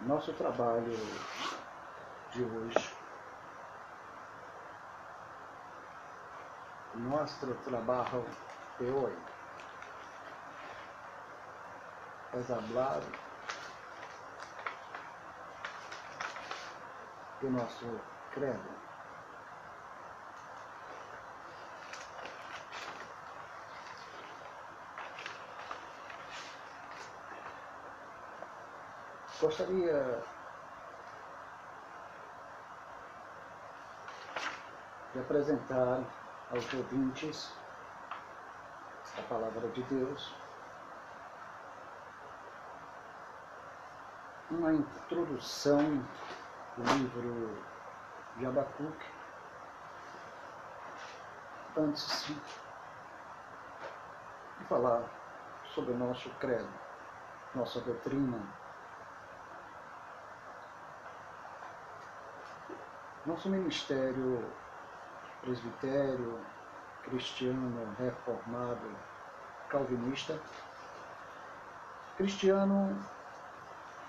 nosso trabalho de hoje. Nosso trabalho de hoje é hablar do nosso credo. Gostaria. de apresentar aos ouvintes a palavra de Deus, uma introdução do livro de Abacuque, antes de falar sobre o nosso credo, nossa doutrina Nosso ministério presbitério, cristiano, reformado, calvinista, cristiano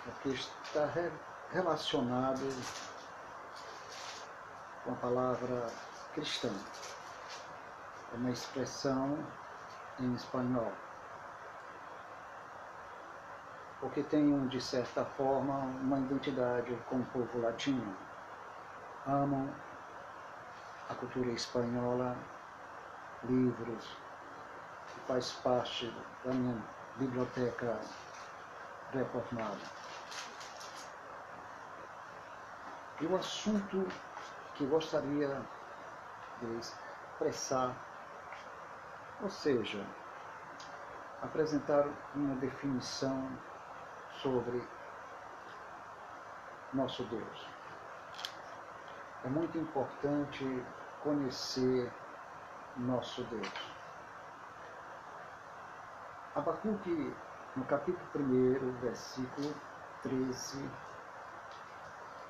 porque está relacionado com a palavra cristã, é uma expressão em espanhol, porque tem, de certa forma, uma identidade com o povo latino amam a cultura espanhola, livros, que faz parte da minha biblioteca reformada. E o assunto que gostaria de expressar, ou seja, apresentar uma definição sobre nosso Deus. É muito importante conhecer nosso Deus. Abacuque, no capítulo 1, versículo 13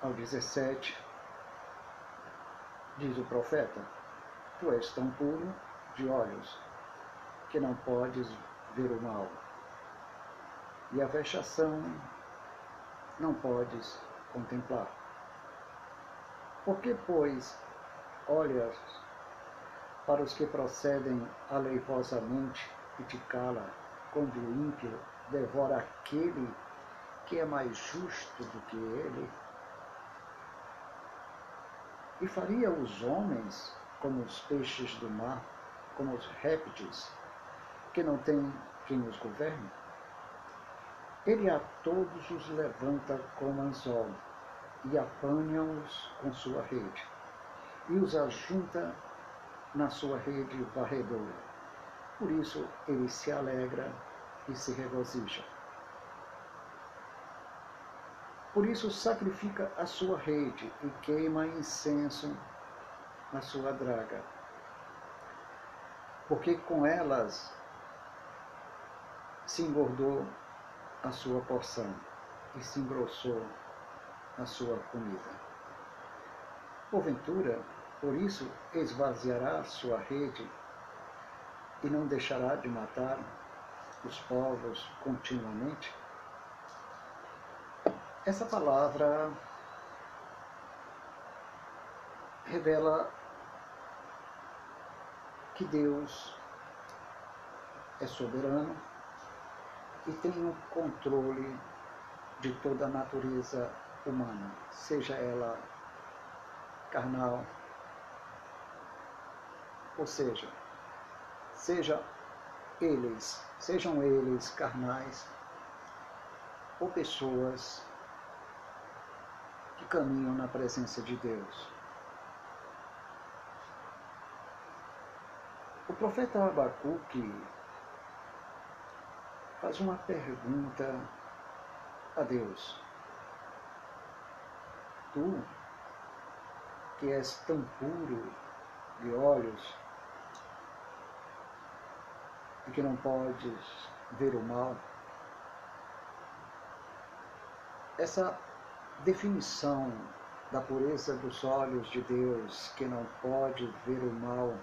ao 17, diz o profeta: Tu és tão puro de olhos que não podes ver o mal, e a vexação não podes contemplar. Por que, pois, olhas para os que procedem aleivosamente e te cala, quando o ímpio devora aquele que é mais justo do que ele? E faria os homens como os peixes do mar, como os répteis, que não têm quem os governe? Ele a todos os levanta como anzol e apanha-os com sua rede, e os ajunta na sua rede varredora. Por isso ele se alegra e se regozija. Por isso sacrifica a sua rede e queima incenso na sua draga. Porque com elas se engordou a sua porção e se engrossou a sua comida. Porventura, por isso esvaziará sua rede e não deixará de matar os povos continuamente? Essa palavra revela que Deus é soberano e tem o controle de toda a natureza humana, seja ela carnal, ou seja, seja eles, sejam eles carnais ou pessoas que caminham na presença de Deus. O profeta Abacuque faz uma pergunta a Deus tu, que és tão puro de olhos e que não podes ver o mal, essa definição da pureza dos olhos de Deus, que não pode ver o mal,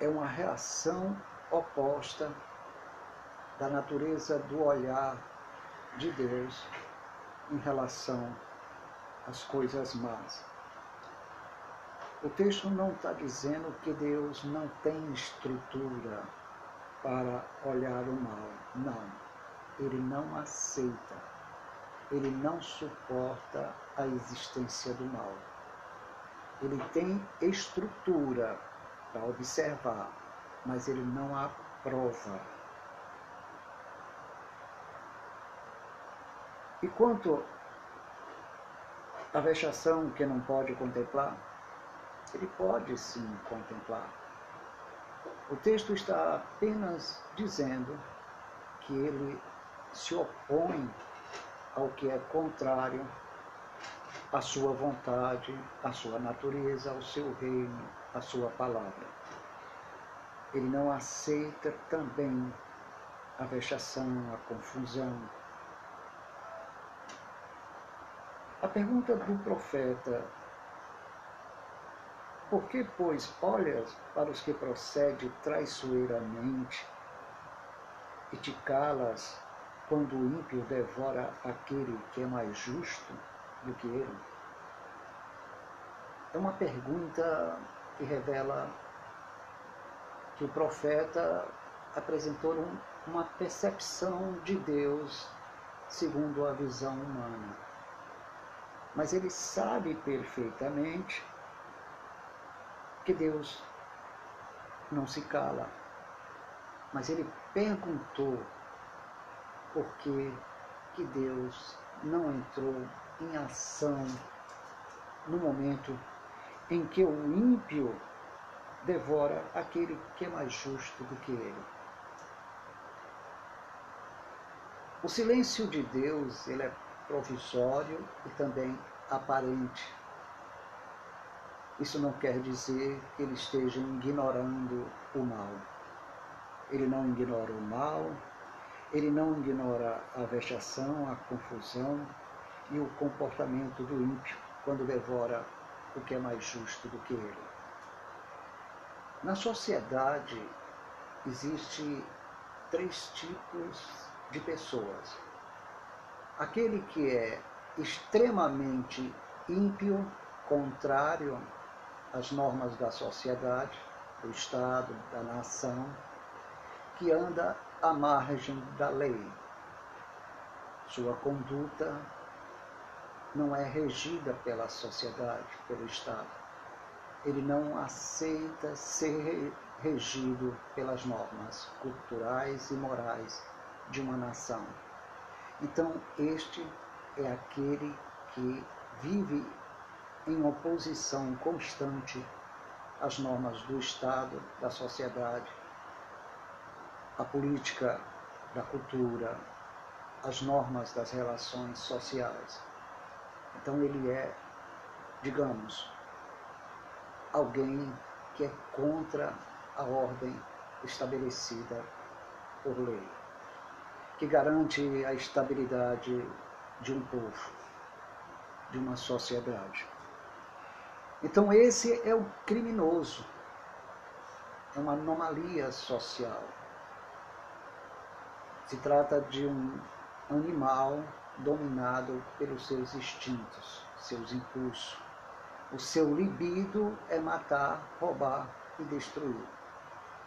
é uma reação oposta da natureza do olhar de Deus em relação às coisas más. O texto não está dizendo que Deus não tem estrutura para olhar o mal. Não. Ele não aceita. Ele não suporta a existência do mal. Ele tem estrutura para observar, mas ele não aprova. E quanto à vexação que não pode contemplar, ele pode sim contemplar. O texto está apenas dizendo que ele se opõe ao que é contrário à sua vontade, à sua natureza, ao seu reino, à sua palavra. Ele não aceita também a vexação, a confusão. A pergunta do profeta por que, pois, olhas para os que procedem traiçoeiramente e te calas quando o ímpio devora aquele que é mais justo do que ele? É uma pergunta que revela que o profeta apresentou um, uma percepção de Deus segundo a visão humana. Mas ele sabe perfeitamente que Deus não se cala. Mas ele perguntou por que, que Deus não entrou em ação no momento em que o ímpio devora aquele que é mais justo do que ele. O silêncio de Deus ele é provisório e também aparente. Isso não quer dizer que ele esteja ignorando o mal. Ele não ignora o mal, ele não ignora a vexação, a confusão e o comportamento do ímpio quando devora o que é mais justo do que ele. Na sociedade existe três tipos de pessoas. Aquele que é extremamente ímpio, contrário as normas da sociedade, do Estado, da nação, que anda à margem da lei. Sua conduta não é regida pela sociedade, pelo Estado. Ele não aceita ser regido pelas normas culturais e morais de uma nação. Então, este é aquele que vive em oposição constante às normas do Estado, da sociedade, à política da cultura, às normas das relações sociais. Então ele é, digamos, alguém que é contra a ordem estabelecida por lei, que garante a estabilidade de um povo, de uma sociedade. Então, esse é o criminoso, é uma anomalia social. Se trata de um animal dominado pelos seus instintos, seus impulsos. O seu libido é matar, roubar e destruir.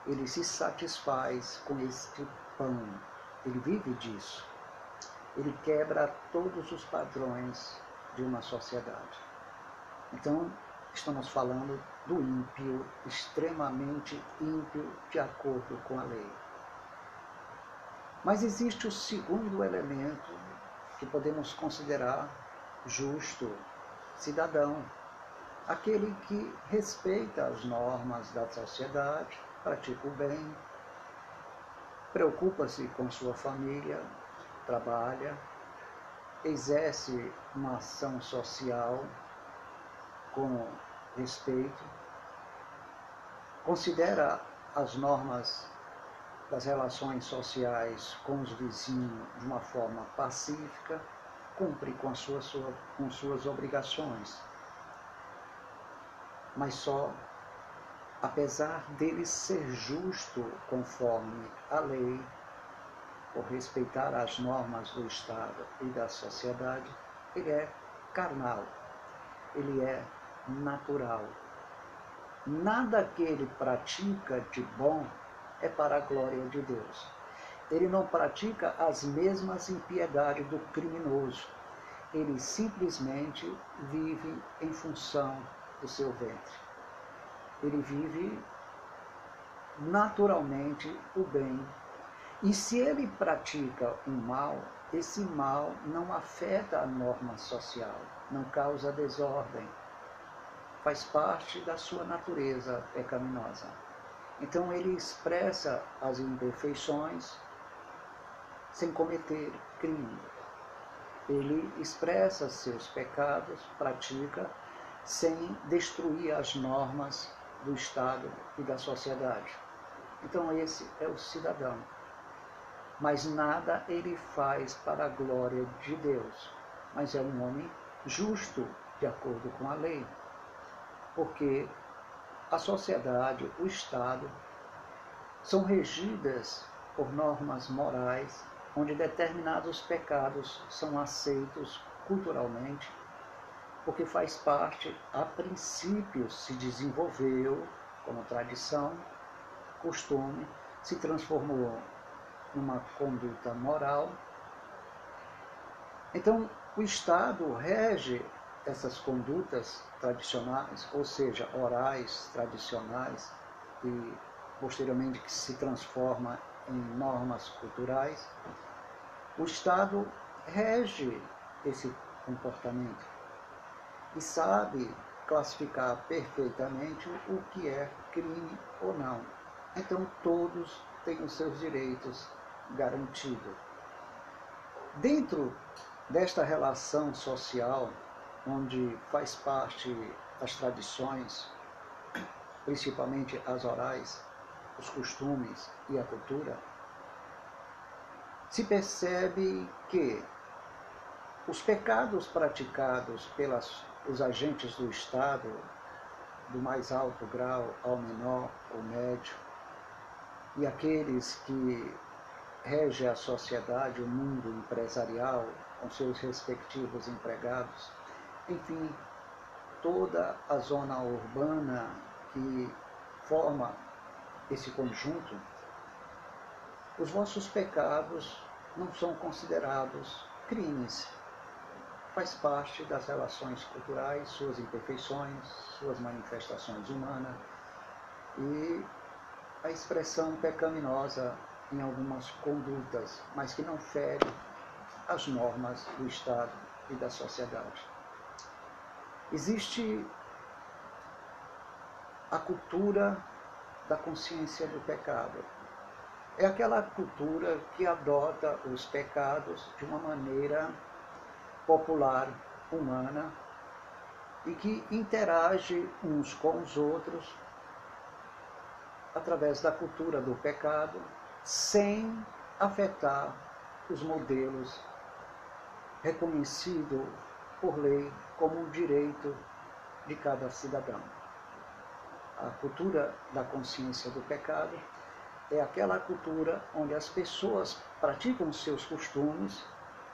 Ele se satisfaz com este pão, ele vive disso. Ele quebra todos os padrões de uma sociedade. Então, estamos falando do ímpio, extremamente ímpio de acordo com a lei. Mas existe o segundo elemento que podemos considerar justo, cidadão, aquele que respeita as normas da sociedade, pratica o bem, preocupa-se com sua família, trabalha, exerce uma ação social com respeito, considera as normas das relações sociais com os vizinhos de uma forma pacífica, cumpre com, sua, sua, com suas obrigações. Mas só, apesar dele ser justo conforme a lei, por respeitar as normas do Estado e da sociedade, ele é carnal, ele é natural. Nada que ele pratica de bom é para a glória de Deus. Ele não pratica as mesmas impiedades do criminoso. Ele simplesmente vive em função do seu ventre. Ele vive naturalmente o bem. E se ele pratica o um mal, esse mal não afeta a norma social, não causa desordem, faz parte da sua natureza pecaminosa. Então ele expressa as imperfeições sem cometer crime. Ele expressa seus pecados, pratica, sem destruir as normas do Estado e da sociedade. Então esse é o cidadão. Mas nada ele faz para a glória de Deus, mas é um homem justo de acordo com a lei. Porque a sociedade, o Estado, são regidas por normas morais, onde determinados pecados são aceitos culturalmente, porque faz parte, a princípio, se desenvolveu como tradição, costume, se transformou numa conduta moral. Então, o Estado rege essas condutas tradicionais, ou seja, orais tradicionais, e posteriormente que se transforma em normas culturais, o Estado rege esse comportamento e sabe classificar perfeitamente o que é crime ou não. Então todos têm os seus direitos garantidos. Dentro desta relação social onde faz parte as tradições, principalmente as orais, os costumes e a cultura, se percebe que os pecados praticados pelos agentes do Estado, do mais alto grau ao menor ou médio, e aqueles que regem a sociedade, o mundo empresarial, com seus respectivos empregados, enfim, toda a zona urbana que forma esse conjunto, os vossos pecados não são considerados crimes. Faz parte das relações culturais, suas imperfeições, suas manifestações humanas e a expressão pecaminosa em algumas condutas, mas que não fere as normas do Estado e da sociedade. Existe a cultura da consciência do pecado. É aquela cultura que adota os pecados de uma maneira popular, humana, e que interage uns com os outros através da cultura do pecado, sem afetar os modelos reconhecidos por lei como um direito de cada cidadão. A cultura da consciência do pecado é aquela cultura onde as pessoas praticam seus costumes,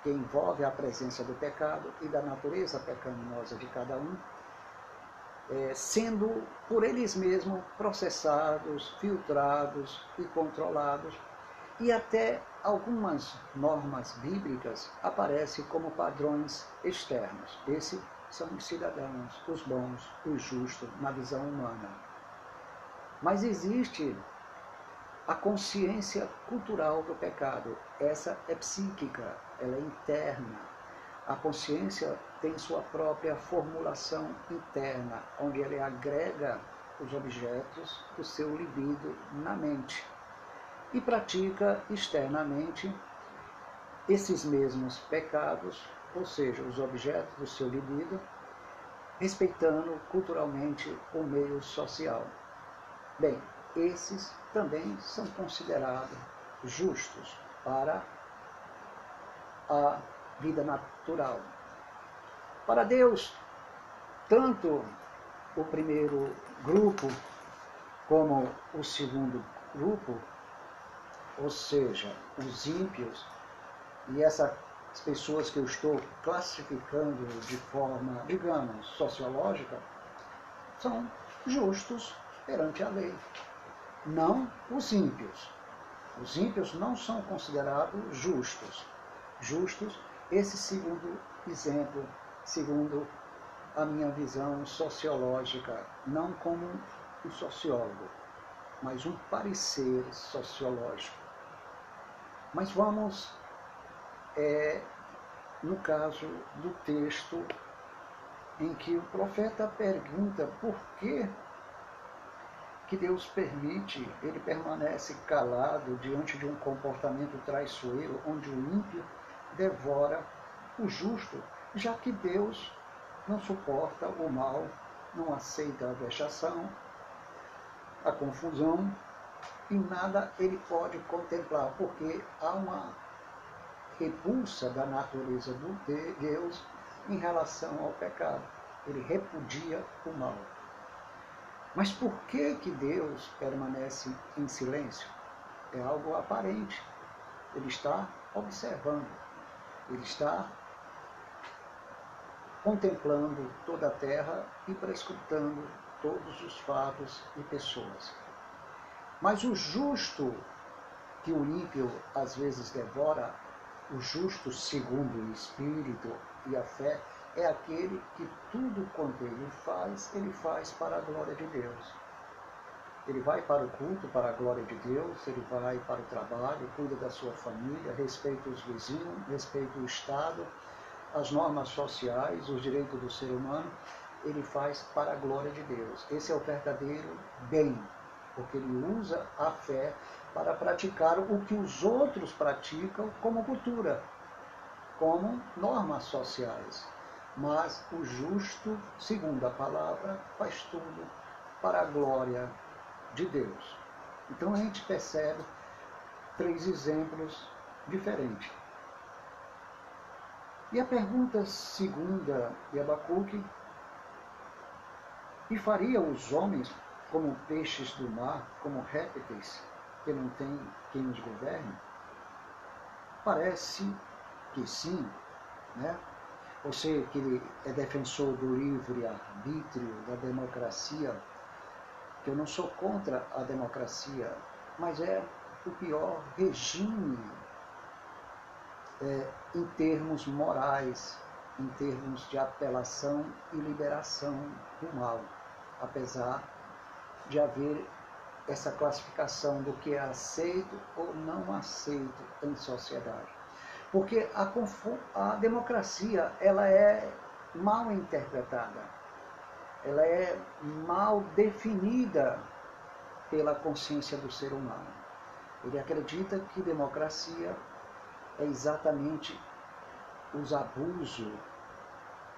que envolve a presença do pecado e da natureza pecaminosa de cada um, é, sendo por eles mesmos processados, filtrados e controlados, e até algumas normas bíblicas aparecem como padrões externos. Esses são os cidadãos, os bons, os justos, na visão humana. Mas existe a consciência cultural do pecado. Essa é psíquica, ela é interna. A consciência tem sua própria formulação interna, onde ela agrega os objetos do seu libido na mente e pratica externamente esses mesmos pecados, ou seja, os objetos do seu libido, respeitando culturalmente o meio social. Bem, esses também são considerados justos para a vida natural. Para Deus, tanto o primeiro grupo como o segundo grupo ou seja, os ímpios e essas pessoas que eu estou classificando de forma, digamos, sociológica, são justos perante a lei, não os ímpios. Os ímpios não são considerados justos. Justos, esse segundo exemplo, segundo a minha visão sociológica, não como um sociólogo, mas um parecer sociológico. Mas vamos, é, no caso do texto, em que o profeta pergunta por que, que Deus permite, ele permanece calado diante de um comportamento traiçoeiro, onde o ímpio devora o justo, já que Deus não suporta o mal, não aceita a vexação, a confusão, e nada ele pode contemplar, porque há uma repulsa da natureza de Deus em relação ao pecado. Ele repudia o mal. Mas por que que Deus permanece em silêncio? É algo aparente. Ele está observando. Ele está contemplando toda a terra e prescrutando todos os fatos e pessoas. Mas o justo que o ímpio às vezes devora, o justo segundo o Espírito e a fé, é aquele que tudo quanto ele faz, ele faz para a glória de Deus. Ele vai para o culto, para a glória de Deus, ele vai para o trabalho, cuida da sua família, respeita os vizinhos, respeita o Estado, as normas sociais, os direitos do ser humano, ele faz para a glória de Deus. Esse é o verdadeiro bem, porque ele usa a fé para praticar o que os outros praticam como cultura, como normas sociais. Mas o justo, segundo a palavra, faz tudo para a glória de Deus. Então a gente percebe três exemplos diferentes. E a pergunta segunda de Abacuque, e faria os homens como peixes do mar, como répteis, que não tem quem os governe? Parece que sim, né? Você que é defensor do livre arbítrio, da democracia, que eu não sou contra a democracia, mas é o pior regime é, em termos morais, em termos de apelação e liberação do mal, apesar de haver essa classificação do que é aceito ou não aceito em sociedade. Porque a, a democracia ela é mal interpretada, ela é mal definida pela consciência do ser humano. Ele acredita que democracia é exatamente os abusos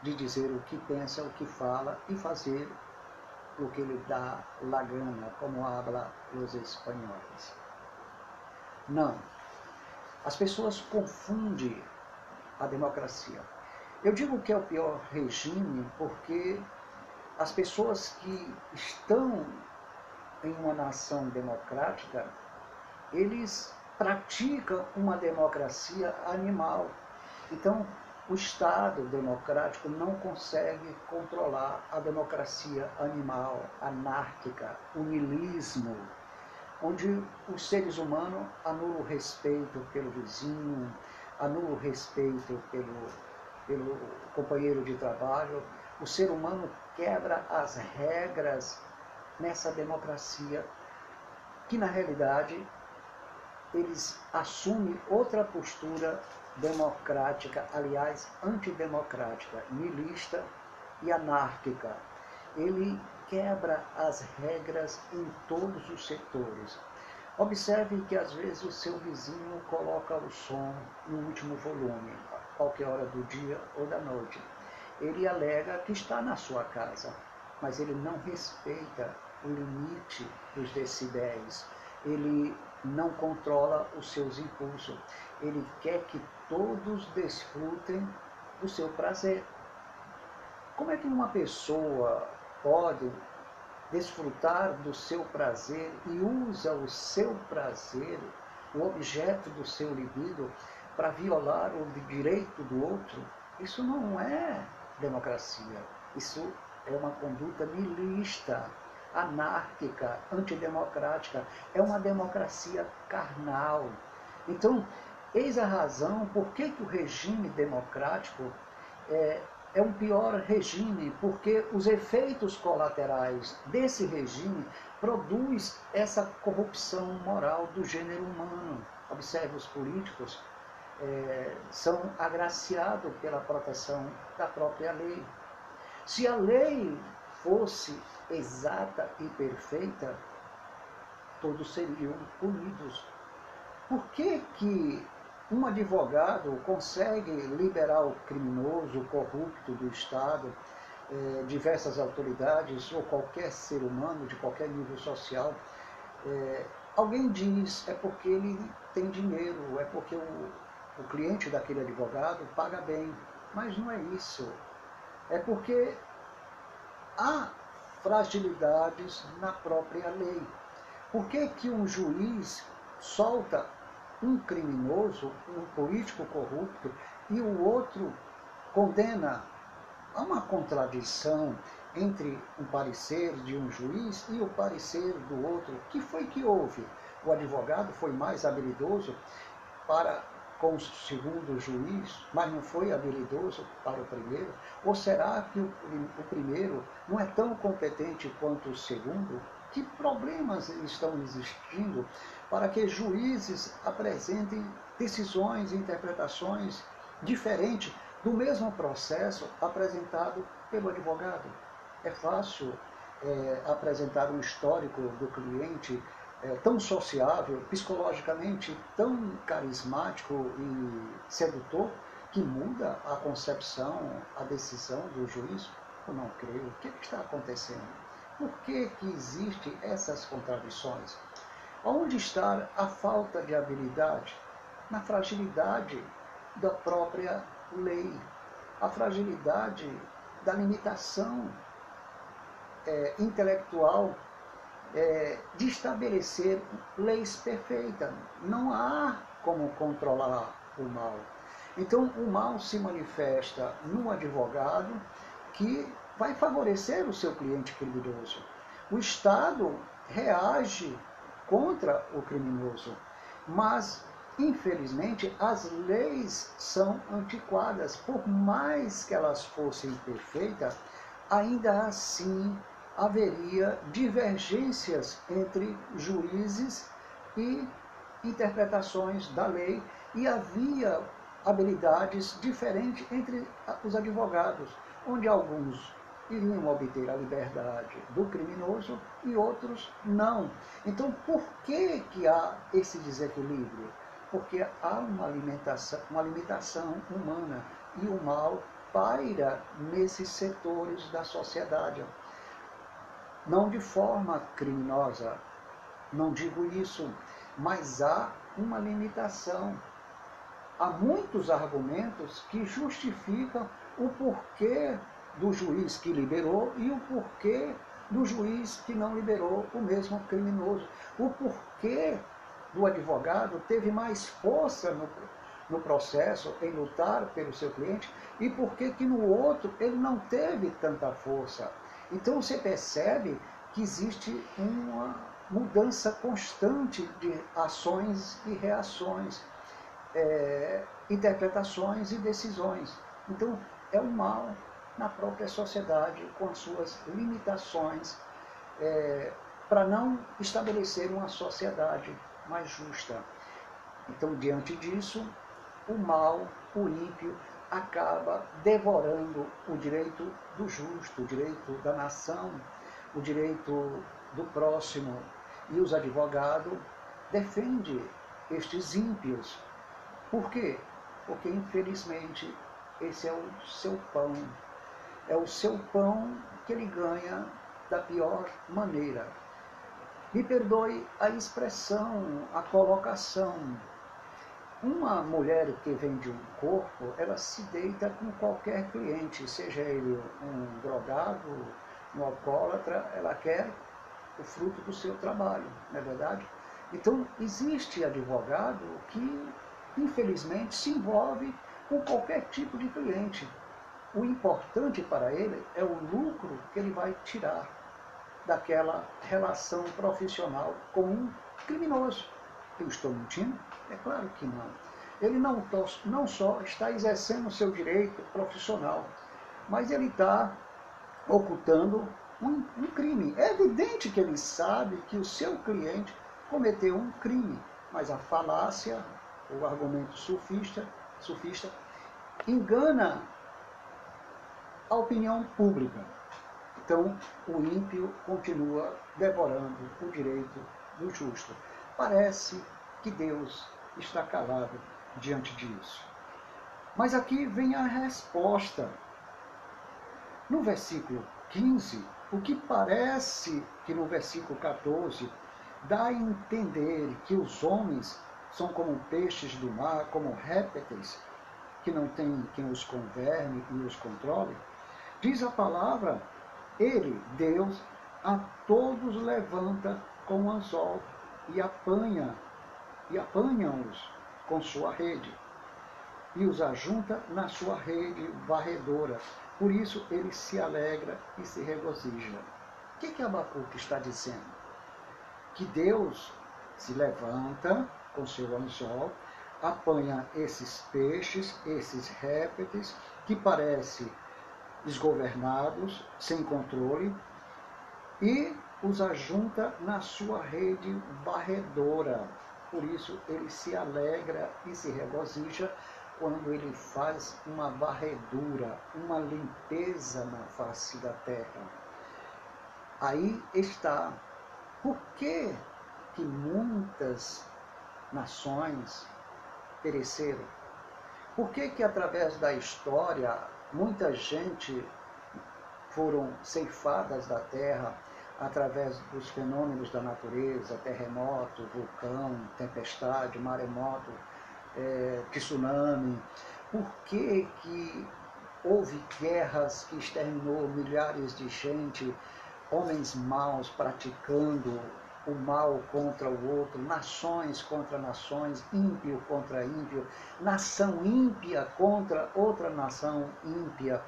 de dizer o que pensa, o que fala e fazer o que lhe dá la gana, como habla os espanhóis. Não. As pessoas confundem a democracia. Eu digo que é o pior regime porque as pessoas que estão em uma nação democrática, eles pratica uma democracia animal. Então, o Estado democrático não consegue controlar a democracia animal, anárquica, o niilismo, onde os seres humanos anulam o respeito pelo vizinho, anulam o respeito pelo, pelo companheiro de trabalho. O ser humano quebra as regras nessa democracia, que na realidade eles assumem outra postura democrática, aliás, antidemocrática, milista e anárquica. Ele quebra as regras em todos os setores. Observe que às vezes o seu vizinho coloca o som no último volume, a qualquer hora do dia ou da noite. Ele alega que está na sua casa, mas ele não respeita o limite dos decibéis. Ele não controla os seus impulsos. Ele quer que todos desfrutem do seu prazer. Como é que uma pessoa pode desfrutar do seu prazer e usa o seu prazer o objeto do seu libido para violar o direito do outro, isso não é democracia. Isso é uma conduta milista, anárquica, antidemocrática. É uma democracia carnal. Então, eis a razão por que, que o regime democrático é, é um pior regime, porque os efeitos colaterais desse regime produz essa corrupção moral do gênero humano. Observe os políticos é, são agraciados pela proteção da própria lei. Se a lei fosse exata e perfeita, todos seriam punidos. Por que, que um advogado consegue liberar o criminoso, o corrupto do Estado, eh, diversas autoridades ou qualquer ser humano de qualquer nível social? Eh, alguém diz é porque ele tem dinheiro, é porque o, o cliente daquele advogado paga bem. Mas não é isso. É porque há fragilidades na própria lei. Por que, que um juiz solta um criminoso, um político corrupto, e o outro condena. Há uma contradição entre o parecer de um juiz e o parecer do outro. Que foi que houve? O advogado foi mais habilidoso para com o segundo juiz, mas não foi habilidoso para o primeiro? Ou será que o, o primeiro não é tão competente quanto o segundo? Que problemas estão existindo para que juízes apresentem decisões e interpretações diferentes do mesmo processo apresentado pelo advogado. É fácil é, apresentar um histórico do cliente é, tão sociável, psicologicamente tão carismático e sedutor, que muda a concepção, a decisão do juiz? Eu não creio. O que está acontecendo? Por que, que existem essas contradições? Onde está a falta de habilidade? Na fragilidade da própria lei, a fragilidade da limitação é, intelectual é, de estabelecer leis perfeitas. Não há como controlar o mal. Então, o mal se manifesta no advogado que vai favorecer o seu cliente criminoso. O Estado reage contra o criminoso. Mas, infelizmente, as leis são antiquadas. Por mais que elas fossem perfeitas, ainda assim haveria divergências entre juízes e interpretações da lei e havia habilidades diferentes entre os advogados, onde alguns iriam obter a liberdade do criminoso e outros não. Então, por que, que há esse desequilíbrio? Porque há uma, alimentação, uma limitação humana e o mal paira nesses setores da sociedade. Não de forma criminosa, não digo isso, mas há uma limitação. Há muitos argumentos que justificam o porquê do juiz que liberou e o porquê do juiz que não liberou o mesmo criminoso. O porquê do advogado teve mais força no, no processo em lutar pelo seu cliente e porquê que no outro ele não teve tanta força. Então você percebe que existe uma mudança constante de ações e reações, é, interpretações e decisões. Então é um mal na própria sociedade com as suas limitações é, para não estabelecer uma sociedade mais justa. Então, diante disso, o mal, o ímpio, acaba devorando o direito do justo, o direito da nação, o direito do próximo. E os advogados defendem estes ímpios. Por quê? Porque, infelizmente, esse é o seu pão, é o seu pão que ele ganha da pior maneira. Me perdoe a expressão, a colocação. Uma mulher que vende um corpo, ela se deita com qualquer cliente, seja ele um drogado, um alcoólatra, ela quer o fruto do seu trabalho, não é verdade? Então, existe advogado que, infelizmente, se envolve com qualquer tipo de cliente. O importante para ele é o lucro que ele vai tirar daquela relação profissional com um criminoso. Eu estou mentindo? É claro que não. Ele não, não só está exercendo o seu direito profissional, mas ele está ocultando um, um crime. É evidente que ele sabe que o seu cliente cometeu um crime, mas a falácia, o argumento sufista, sufista engana a opinião pública. Então, o ímpio continua devorando o direito do justo. Parece que Deus está calado diante disso. Mas aqui vem a resposta. No versículo 15, o que parece que no versículo 14 dá a entender que os homens são como peixes do mar, como répteis, que não tem quem os governe e os controle, diz a palavra, ele, Deus, a todos levanta com o anzol e apanha, e apanha-os com sua rede, e os ajunta na sua rede varredora. Por isso ele se alegra e se regozija. O que, que Abacuque está dizendo? que Deus se levanta com seu anzol, apanha esses peixes, esses répteis, que parecem desgovernados, sem controle, e os ajunta na sua rede varredora. Por isso ele se alegra e se regozija quando ele faz uma varredura, uma limpeza na face da terra. Aí está por que, que muitas nações pereceram? Por que, que através da história muita gente foram ceifadas da terra através dos fenômenos da natureza, terremoto, vulcão, tempestade, maremoto, é, tsunami? Por que, que houve guerras que exterminou milhares de gente homens maus praticando o mal contra o outro, nações contra nações, ímpio contra ímpio, nação ímpia contra outra nação ímpia.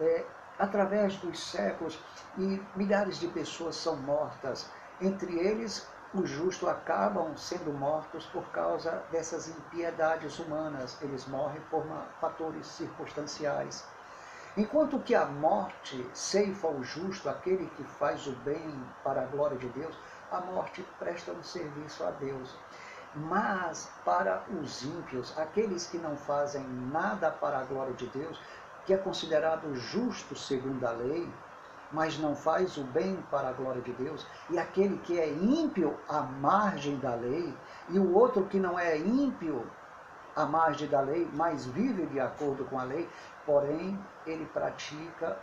É, através dos séculos, e milhares de pessoas são mortas, entre eles os justos acabam sendo mortos por causa dessas impiedades humanas, eles morrem por fatores circunstanciais. Enquanto que a morte ceifa o justo, aquele que faz o bem para a glória de Deus, a morte presta um serviço a Deus. Mas para os ímpios, aqueles que não fazem nada para a glória de Deus, que é considerado justo segundo a lei, mas não faz o bem para a glória de Deus, e aquele que é ímpio à margem da lei, e o outro que não é ímpio à margem da lei, mas vive de acordo com a lei, porém ele pratica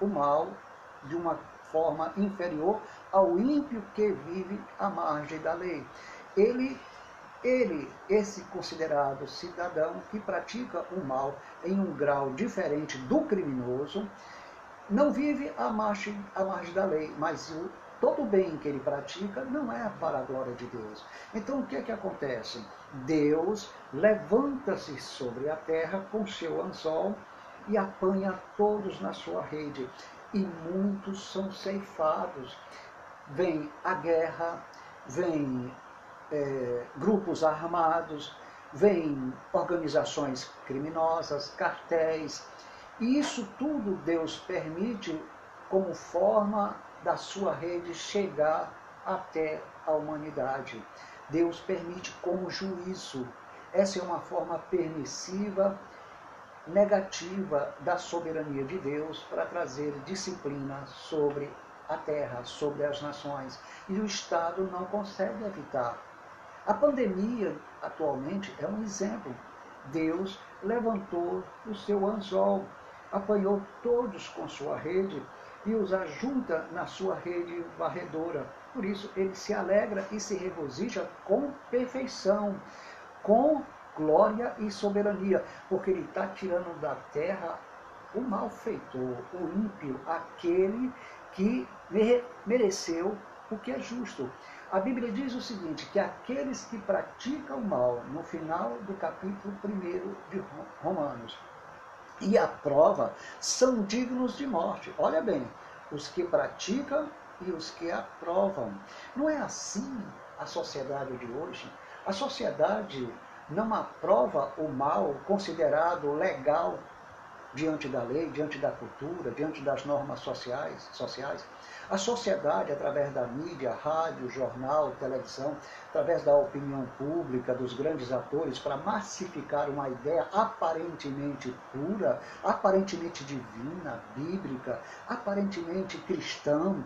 o mal de uma forma inferior ao ímpio que vive à margem da lei. Ele, ele, esse considerado cidadão que pratica o mal em um grau diferente do criminoso, não vive à margem, à margem da lei, mas o todo o bem que ele pratica não é para a glória de Deus. Então o que é que acontece? Deus levanta-se sobre a terra com seu anzol e apanha todos na sua rede, e muitos são ceifados. Vem a guerra, vem é, grupos armados, vem organizações criminosas, cartéis, e isso tudo Deus permite como forma da sua rede chegar até a humanidade. Deus permite como juízo. Essa é uma forma permissiva, negativa da soberania de Deus para trazer disciplina sobre a terra, sobre as nações. E o Estado não consegue evitar. A pandemia, atualmente, é um exemplo. Deus levantou o seu anzol, apanhou todos com sua rede e os ajunta na sua rede varredora. Por isso ele se alegra e se regozija com perfeição, com glória e soberania, porque ele está tirando da terra o malfeitor, o ímpio, aquele que mereceu o que é justo. A Bíblia diz o seguinte, que aqueles que praticam o mal, no final do capítulo 1 de Romanos, e a prova, são dignos de morte. Olha bem, os que praticam e os que aprovam. Não é assim a sociedade de hoje? A sociedade não aprova o mal considerado legal diante da lei, diante da cultura, diante das normas sociais, sociais. A sociedade, através da mídia, rádio, jornal, televisão, através da opinião pública, dos grandes atores, para massificar uma ideia aparentemente pura, aparentemente divina, bíblica, aparentemente cristã,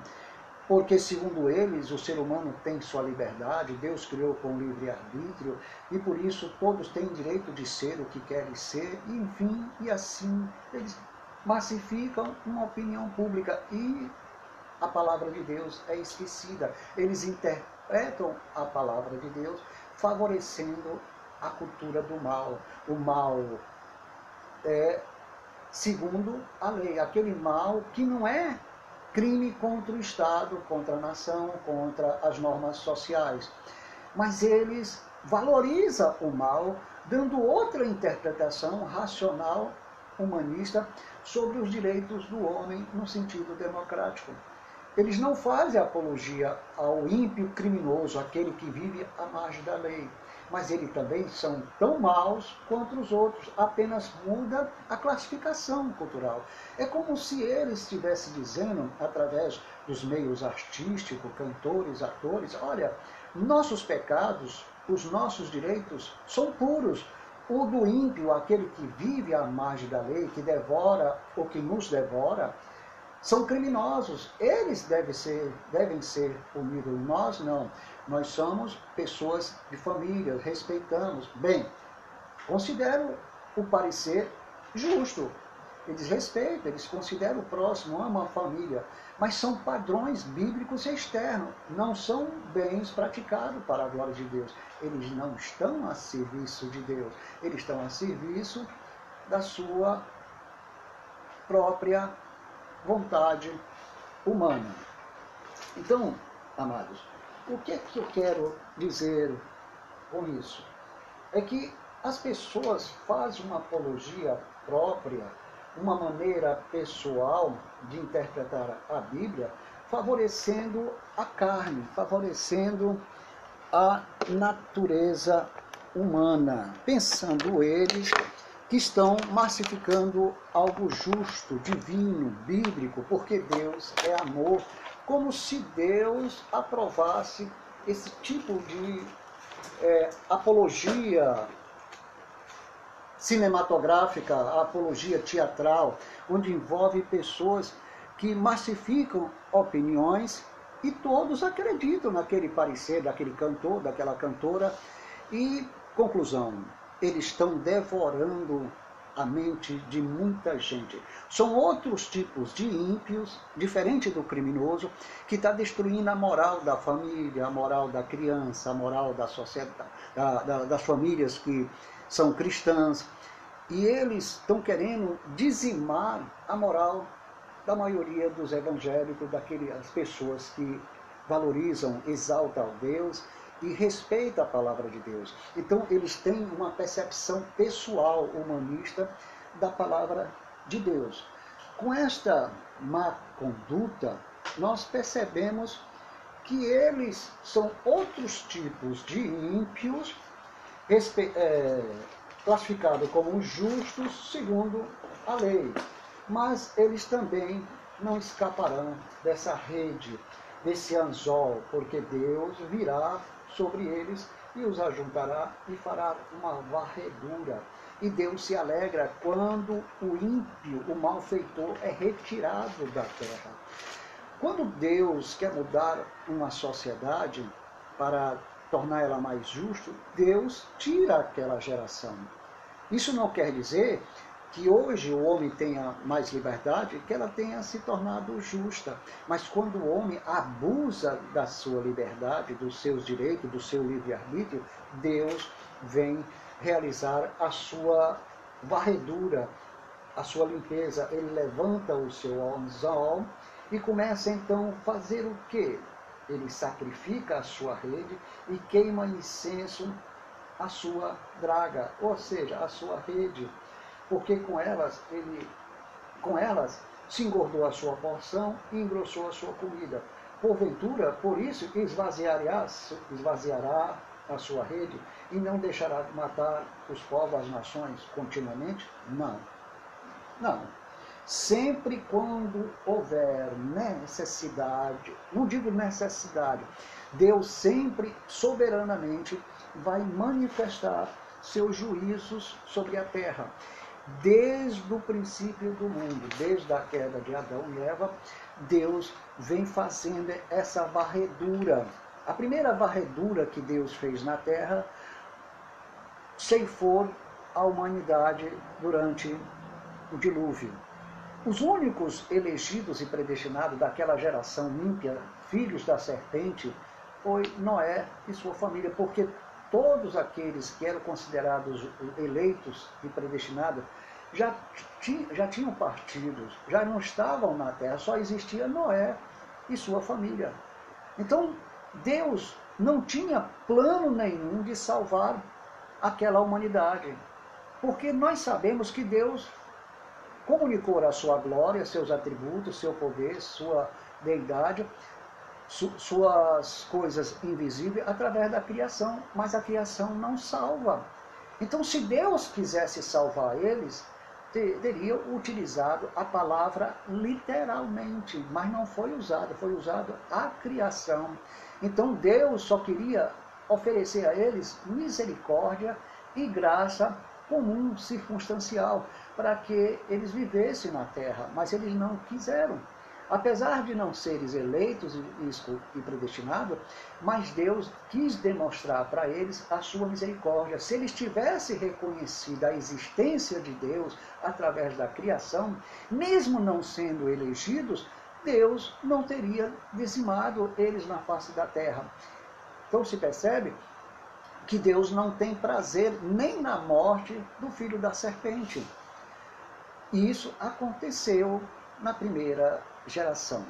porque, segundo eles, o ser humano tem sua liberdade, Deus criou com livre-arbítrio, e por isso todos têm direito de ser o que querem ser, enfim, e assim eles massificam uma opinião pública e a palavra de Deus é esquecida. Eles interpretam a palavra de Deus favorecendo a cultura do mal. O mal é segundo a lei, aquele mal que não é crime contra o Estado, contra a nação, contra as normas sociais. Mas eles valorizam o mal, dando outra interpretação racional, humanista, sobre os direitos do homem no sentido democrático. Eles não fazem apologia ao ímpio criminoso, aquele que vive à margem da lei. Mas eles também são tão maus quanto os outros, apenas muda a classificação cultural. É como se ele estivesse dizendo, através dos meios artísticos, cantores, atores, olha, nossos pecados, os nossos direitos são puros. O do ímpio, aquele que vive à margem da lei, que devora o que nos devora, são criminosos. Eles devem ser, devem ser unidos. Nós não. Nós somos pessoas de família, respeitamos. Bem, considero o parecer justo. Eles respeitam, eles consideram o próximo, amam a família. Mas são padrões bíblicos externos. Não são bens praticados para a glória de Deus. Eles não estão a serviço de Deus. Eles estão a serviço da sua própria vontade humana. Então, amados, o que é que eu quero dizer com isso? É que as pessoas fazem uma apologia própria, uma maneira pessoal de interpretar a Bíblia, favorecendo a carne, favorecendo a natureza humana, pensando eles que estão massificando algo justo, divino, bíblico, porque Deus é amor, como se Deus aprovasse esse tipo de é, apologia cinematográfica, apologia teatral, onde envolve pessoas que massificam opiniões e todos acreditam naquele parecer daquele cantor, daquela cantora. E, conclusão, eles estão devorando a mente de muita gente. São outros tipos de ímpios, diferente do criminoso, que está destruindo a moral da família, a moral da criança, a moral da sociedade, da, da, das famílias que são cristãs. E eles estão querendo dizimar a moral da maioria dos evangélicos, daquelas pessoas que valorizam, exaltam Deus e respeita a palavra de Deus. Então, eles têm uma percepção pessoal humanista da palavra de Deus. Com esta má conduta, nós percebemos que eles são outros tipos de ímpios, é, classificados como justos segundo a lei. Mas eles também não escaparão dessa rede, desse anzol, porque Deus virá sobre eles e os ajuntará e fará uma varredura. E Deus se alegra quando o ímpio, o malfeitor, é retirado da terra. Quando Deus quer mudar uma sociedade para tornar ela mais justa, Deus tira aquela geração. Isso não quer dizer que hoje o homem tenha mais liberdade, que ela tenha se tornado justa. Mas quando o homem abusa da sua liberdade, dos seus direitos, do seu livre-arbítrio, Deus vem realizar a sua varredura, a sua limpeza. Ele levanta o seu anzol e começa então a fazer o quê? ele sacrifica a sua rede e queima incenso a sua draga, ou seja, a sua rede, porque com elas ele com elas se engordou a sua porção e engrossou a sua comida. Porventura, por isso, esvaziará, esvaziará a sua rede e não deixará de matar os povos, as nações, continuamente? Não. Não. Sempre quando houver necessidade, não digo necessidade, Deus sempre soberanamente vai manifestar seus juízos sobre a terra. Desde o princípio do mundo, desde a queda de Adão e Eva, Deus vem fazendo essa varredura. A primeira varredura que Deus fez na terra ceifou a humanidade durante o dilúvio. Os únicos elegidos e predestinados daquela geração ímpia, filhos da serpente, foi Noé e sua família, porque todos aqueles que eram considerados eleitos e predestinados já, já tinham partidos, já não estavam na terra, só existia Noé e sua família. Então, Deus não tinha plano nenhum de salvar aquela humanidade, porque nós sabemos que Deus comunicou a sua glória, seus atributos, seu poder, sua deidade, su suas coisas invisíveis através da criação, mas a criação não salva. Então, se Deus quisesse salvar eles, teria utilizado a palavra literalmente, mas não foi usada, foi usada a criação. Então Deus só queria oferecer a eles misericórdia e graça comum, circunstancial, para que eles vivessem na terra, mas eles não quiseram. Apesar de não seres eleitos e predestinados, mas Deus quis demonstrar para eles a sua misericórdia. Se eles tivessem reconhecido a existência de Deus através da criação, mesmo não sendo elegidos, Deus não teria dizimado eles na face da terra. Então se percebe que Deus não tem prazer nem na morte do filho da serpente. E isso aconteceu na primeira geração.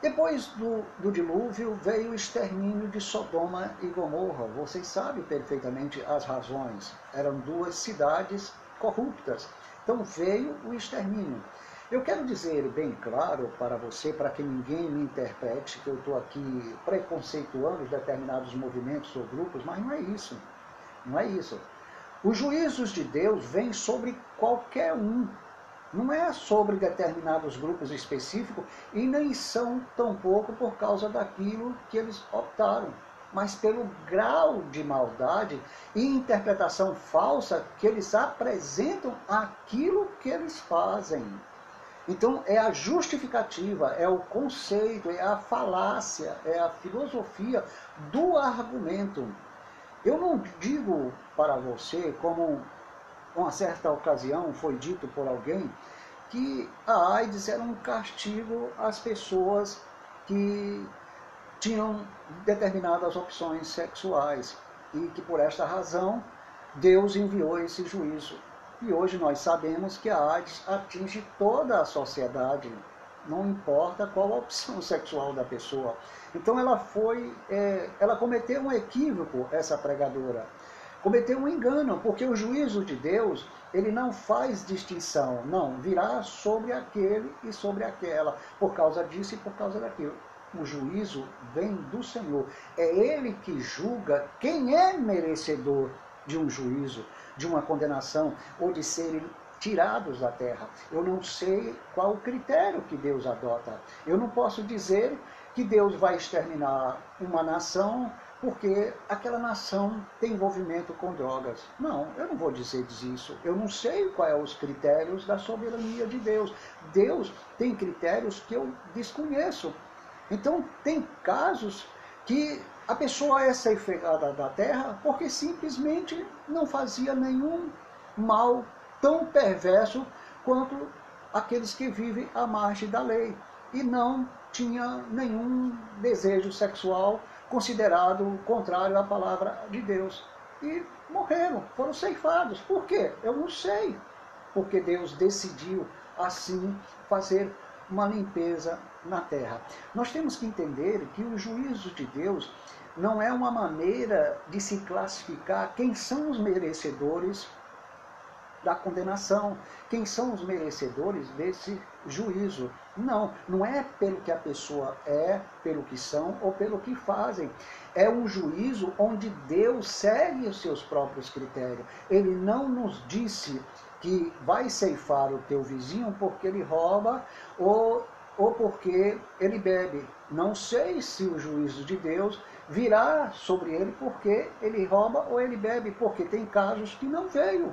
Depois do, do, dilúvio veio o extermínio de Sodoma e Gomorra. Vocês sabem perfeitamente as razões. Eram duas cidades corruptas. Então veio o extermínio. Eu quero dizer bem claro para você, para que ninguém me interprete que eu estou aqui preconceituando determinados movimentos ou grupos, mas não é isso. Não é isso. Os juízos de Deus vêm sobre qualquer um, não é sobre determinados grupos específicos e nem são tampouco por causa daquilo que eles optaram, mas pelo grau de maldade e interpretação falsa que eles apresentam aquilo que eles fazem. Então é a justificativa, é o conceito, é a falácia, é a filosofia do argumento. Eu não digo para você como uma certa ocasião foi dito por alguém que a AIDS era um castigo às pessoas que tinham determinadas opções sexuais e que por esta razão Deus enviou esse juízo. E hoje nós sabemos que a AIDS atinge toda a sociedade, não importa qual a opção sexual da pessoa. Então ela foi, é, ela cometeu um equívoco, essa pregadora cometeu um engano, porque o juízo de Deus, ele não faz distinção, não, virá sobre aquele e sobre aquela, por causa disso e por causa daquilo. O juízo vem do Senhor. É Ele que julga quem é merecedor de um juízo, de uma condenação ou de serem tirados da terra. Eu não sei qual o critério que Deus adota. Eu não posso dizer que Deus vai exterminar uma nação porque aquela nação tem envolvimento com drogas. Não, eu não vou dizer isso. Eu não sei quais são os critérios da soberania de Deus. Deus tem critérios que eu desconheço. Então, tem casos que a pessoa é ceifada da terra porque simplesmente não fazia nenhum mal tão perverso quanto aqueles que vivem à margem da lei e não tinha nenhum desejo sexual considerado contrário à palavra de Deus. E morreram, foram ceifados. Por quê? Eu não sei. Porque Deus decidiu assim fazer uma limpeza na terra. Nós temos que entender que o juízo de Deus não é uma maneira de se classificar quem são os merecedores da condenação, quem são os merecedores desse juízo. Não, não é pelo que a pessoa é, pelo que são ou pelo que fazem. É um juízo onde Deus segue os seus próprios critérios. Ele não nos disse que vai ceifar o teu vizinho porque ele rouba ou, ou porque ele bebe. Não sei se o juízo de Deus virá sobre ele porque ele rouba ou ele bebe, porque tem casos que não veio.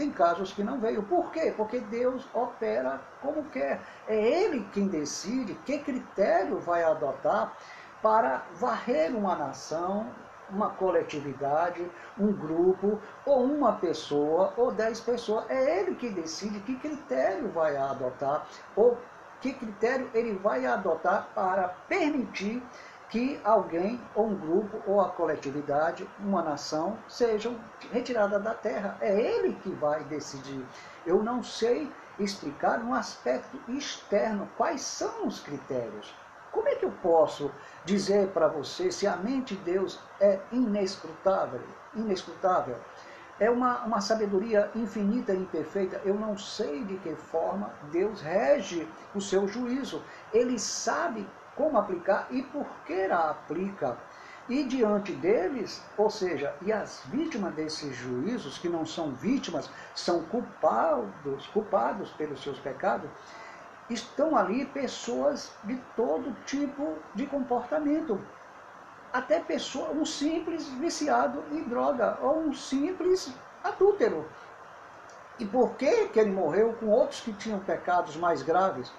Tem casos que não veio. Por quê? Porque Deus opera como quer. É Ele quem decide que critério vai adotar para varrer uma nação, uma coletividade, um grupo, ou uma pessoa, ou dez pessoas. É ele que decide que critério vai adotar, ou que critério ele vai adotar para permitir que alguém, ou um grupo, ou a coletividade, uma nação, sejam retiradas da terra. É ele que vai decidir. Eu não sei explicar no aspecto externo quais são os critérios. Como é que eu posso dizer para você se a mente de Deus é inescrutável? Inescrutável. É uma, uma sabedoria infinita e imperfeita. Eu não sei de que forma Deus rege o seu juízo. Ele sabe como aplicar e por que a aplica. E diante deles, ou seja, e as vítimas desses juízos, que não são vítimas, são culpados, culpados pelos seus pecados, estão ali pessoas de todo tipo de comportamento. Até pessoa, um simples viciado em droga, ou um simples adúltero. E por que, que ele morreu com outros que tinham pecados mais graves?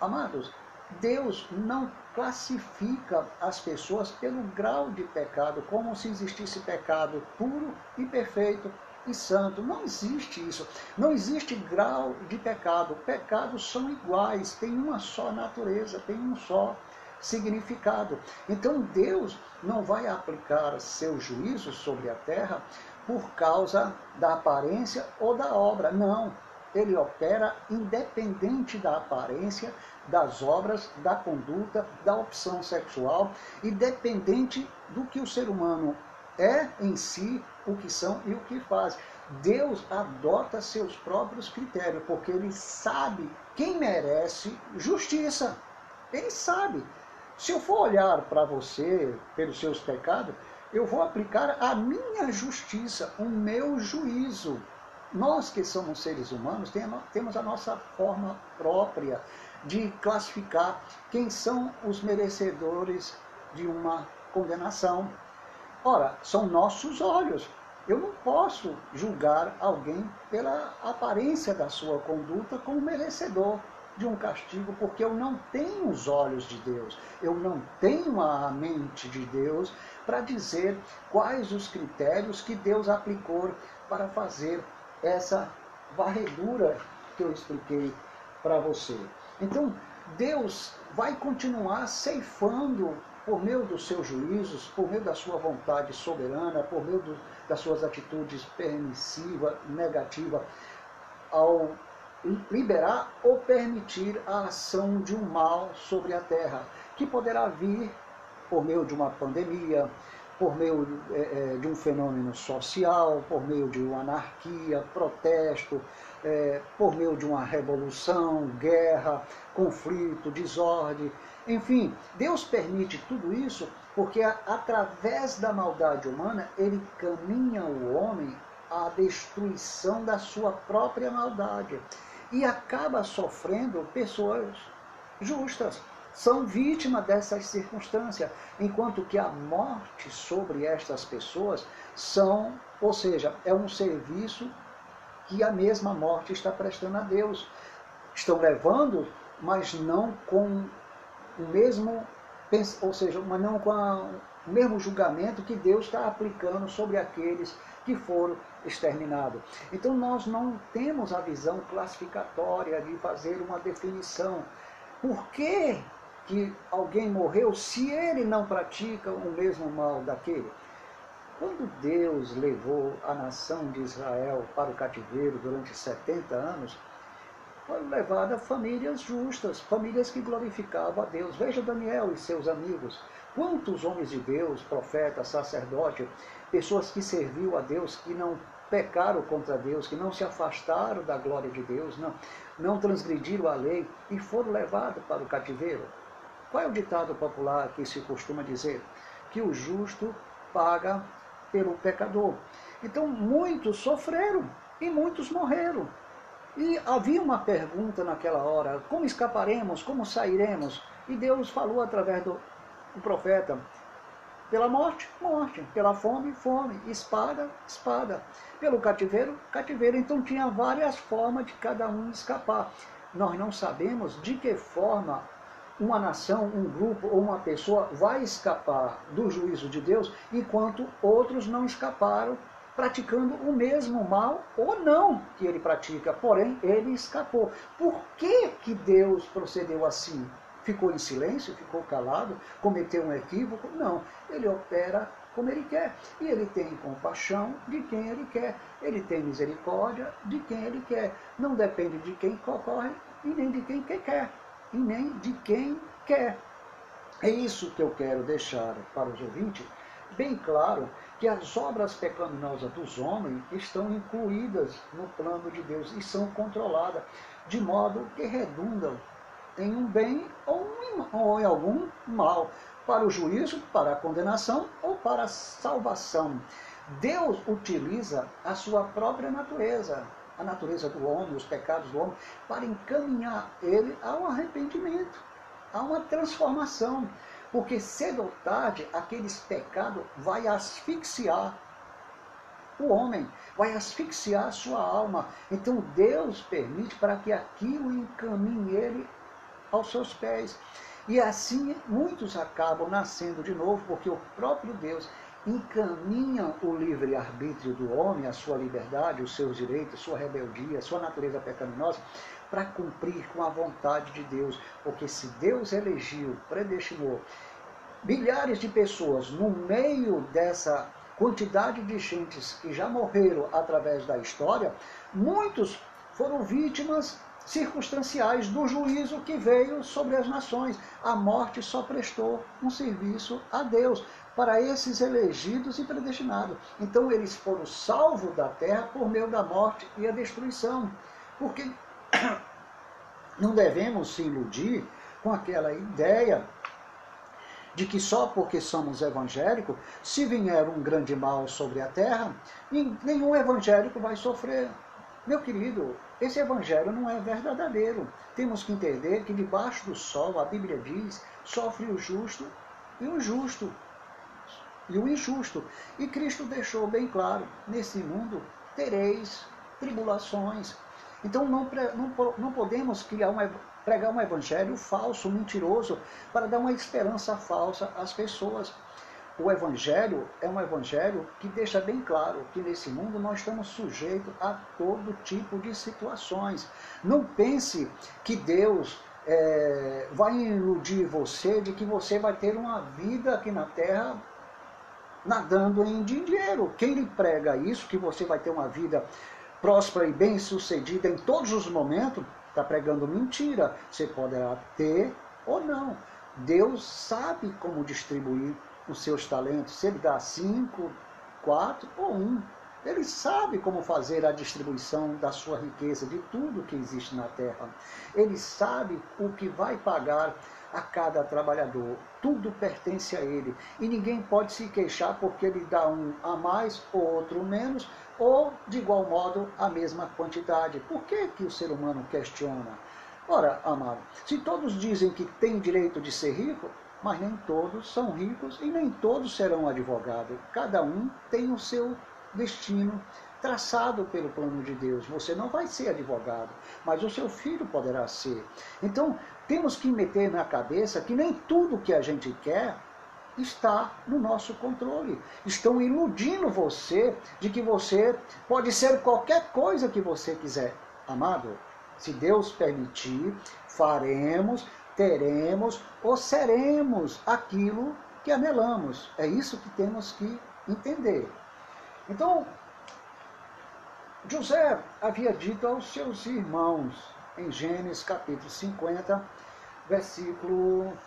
Amados, Deus não classifica as pessoas pelo grau de pecado, como se existisse pecado puro e perfeito e santo. Não existe isso. Não existe grau de pecado. Pecados são iguais, têm uma só natureza, têm um só significado. Então Deus não vai aplicar seu juízo sobre a terra por causa da aparência ou da obra. Não. Ele opera independente da aparência, das obras, da conduta, da opção sexual, independente do que o ser humano é em si, o que são e o que faz. Deus adota seus próprios critérios, porque ele sabe quem merece justiça. Ele sabe. Se eu for olhar para você pelos seus pecados, eu vou aplicar a minha justiça, o meu juízo. Nós que somos seres humanos temos a nossa forma própria de classificar quem são os merecedores de uma condenação. Ora, são nossos olhos. Eu não posso julgar alguém pela aparência da sua conduta como merecedor de um castigo, porque eu não tenho os olhos de Deus, eu não tenho a mente de Deus para dizer quais os critérios que Deus aplicou para fazer essa varredura que eu expliquei para você. Então, Deus vai continuar ceifando por meio dos seus juízos, por meio da sua vontade soberana, por meio do, das suas atitudes permissivas, negativas, ao liberar ou permitir a ação de um mal sobre a terra, que poderá vir por meio de uma pandemia, por meio é, de um fenômeno social, por meio de uma anarquia, protesto, é, por meio de uma revolução, guerra, conflito, desordem. Enfim, Deus permite tudo isso porque através da maldade humana ele caminha o homem à destruição da sua própria maldade e acaba sofrendo pessoas justas são vítimas dessas circunstâncias, enquanto que a morte sobre estas pessoas são, ou seja, é um serviço que a mesma morte está prestando a Deus. Estão levando, mas não com o mesmo, ou seja, mas não com a, o mesmo julgamento que Deus está aplicando sobre aqueles que foram exterminados. Então nós não temos a visão classificatória de fazer uma definição. Por que que alguém morreu se ele não pratica o mesmo mal daquele. Quando Deus levou a nação de Israel para o cativeiro durante 70 anos, foram levadas famílias justas, famílias que glorificavam a Deus. Veja Daniel e seus amigos. Quantos homens de Deus, profetas, sacerdotes, pessoas que serviam a Deus, que não pecaram contra Deus, que não se afastaram da glória de Deus, não, não transgrediram a lei e foram levados para o cativeiro. Qual é o ditado popular que se costuma dizer? Que o justo paga pelo pecador. Então muitos sofreram e muitos morreram. E havia uma pergunta naquela hora: como escaparemos? Como sairemos? E Deus falou através do, do profeta: pela morte, morte. Pela fome, fome. Espada, espada. Pelo cativeiro, cativeiro. Então tinha várias formas de cada um escapar. Nós não sabemos de que forma uma nação, um grupo ou uma pessoa vai escapar do juízo de Deus, enquanto outros não escaparam praticando o mesmo mal ou não que ele pratica, porém ele escapou. Por que, que Deus procedeu assim? Ficou em silêncio, ficou calado, cometeu um equívoco? Não, ele opera como ele quer. E ele tem compaixão de quem ele quer. Ele tem misericórdia de quem ele quer. Não depende de quem concorre e nem de quem quer e nem de quem quer. É isso que eu quero deixar para os ouvintes bem claro que as obras pecaminosas dos homens estão incluídas no plano de Deus e são controladas, de modo que redundam em um bem ou em algum mal, para o juízo, para a condenação ou para a salvação. Deus utiliza a sua própria natureza, a natureza do homem, os pecados do homem, para encaminhar ele ao arrependimento, a uma transformação. Porque cedo ou tarde, aqueles pecados vai asfixiar o homem, vai asfixiar a sua alma. Então Deus permite para que aquilo encaminhe ele aos seus pés. E assim muitos acabam nascendo de novo, porque o próprio Deus encaminham o livre-arbítrio do homem, a sua liberdade, os seus direitos, sua rebeldia, sua natureza pecaminosa, para cumprir com a vontade de Deus. Porque se Deus elegiu, predestinou milhares de pessoas no meio dessa quantidade de gentes que já morreram através da história, muitos foram vítimas circunstanciais do juízo que veio sobre as nações. A morte só prestou um serviço a Deus para esses elegidos e predestinados. Então eles foram salvos da terra por meio da morte e a destruição. Porque não devemos se iludir com aquela ideia de que só porque somos evangélicos, se vier um grande mal sobre a terra, nenhum evangélico vai sofrer. Meu querido, esse evangelho não é verdadeiro. Temos que entender que debaixo do sol, a Bíblia diz, sofre o justo e o injusto e o injusto. E Cristo deixou bem claro: nesse mundo tereis tribulações. Então não, não, não podemos criar uma, pregar um evangelho falso, mentiroso, para dar uma esperança falsa às pessoas. O evangelho é um evangelho que deixa bem claro que nesse mundo nós estamos sujeitos a todo tipo de situações. Não pense que Deus é, vai iludir você de que você vai ter uma vida aqui na terra nadando em dinheiro. Quem lhe prega isso, que você vai ter uma vida próspera e bem sucedida em todos os momentos, está pregando mentira. Você poderá ter ou não. Deus sabe como distribuir os seus talentos. Se ele dá cinco, quatro ou um. Ele sabe como fazer a distribuição da sua riqueza, de tudo que existe na terra. Ele sabe o que vai pagar a cada trabalhador. Tudo pertence a ele. E ninguém pode se queixar porque ele dá um a mais ou outro menos, ou de igual modo a mesma quantidade. Por que, que o ser humano questiona? Ora, amado, se todos dizem que tem direito de ser rico, mas nem todos são ricos e nem todos serão advogados. Cada um tem o seu destino traçado pelo plano de Deus. Você não vai ser advogado, mas o seu filho poderá ser. Então, temos que meter na cabeça que nem tudo que a gente quer está no nosso controle. Estão iludindo você de que você pode ser qualquer coisa que você quiser. Amado, se Deus permitir, faremos, teremos ou seremos aquilo que anelamos. É isso que temos que entender. Então, José havia dito aos seus irmãos: em Gênesis capítulo 50, versículo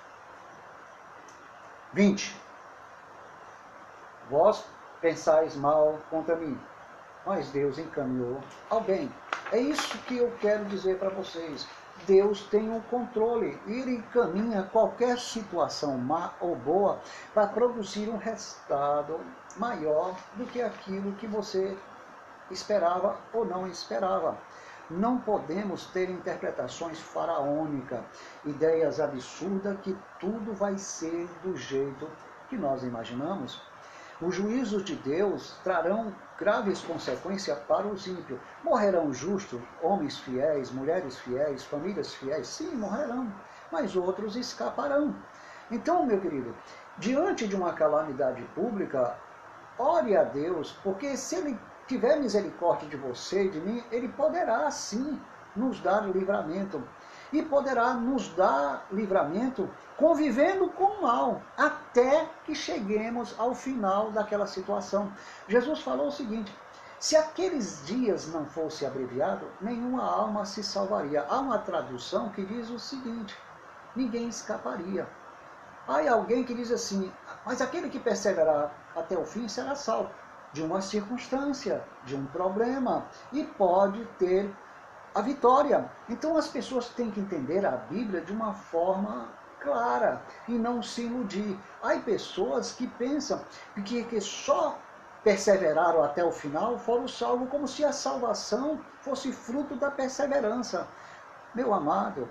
20. Vós pensais mal contra mim, mas Deus encaminhou ao bem. É isso que eu quero dizer para vocês. Deus tem o um controle. Ele encaminha qualquer situação má ou boa para produzir um resultado maior do que aquilo que você esperava ou não esperava. Não podemos ter interpretações faraônicas, ideias absurdas que tudo vai ser do jeito que nós imaginamos. Os juízos de Deus trarão graves consequências para os ímpios. Morrerão justos, homens fiéis, mulheres fiéis, famílias fiéis? Sim, morrerão, mas outros escaparão. Então, meu querido, diante de uma calamidade pública, ore a Deus, porque se Ele tiver misericórdia de você e de mim, Ele poderá sim nos dar livramento e poderá nos dar livramento convivendo com o mal, até que cheguemos ao final daquela situação. Jesus falou o seguinte: se aqueles dias não fosse abreviado, nenhuma alma se salvaria. Há uma tradução que diz o seguinte: ninguém escaparia. Há alguém que diz assim: mas aquele que perseverar até o fim será salvo de uma circunstância, de um problema, e pode ter a vitória. Então as pessoas têm que entender a Bíblia de uma forma clara e não se iludir. Há pessoas que pensam que, que só perseveraram até o final foram salvos como se a salvação fosse fruto da perseverança. Meu amado,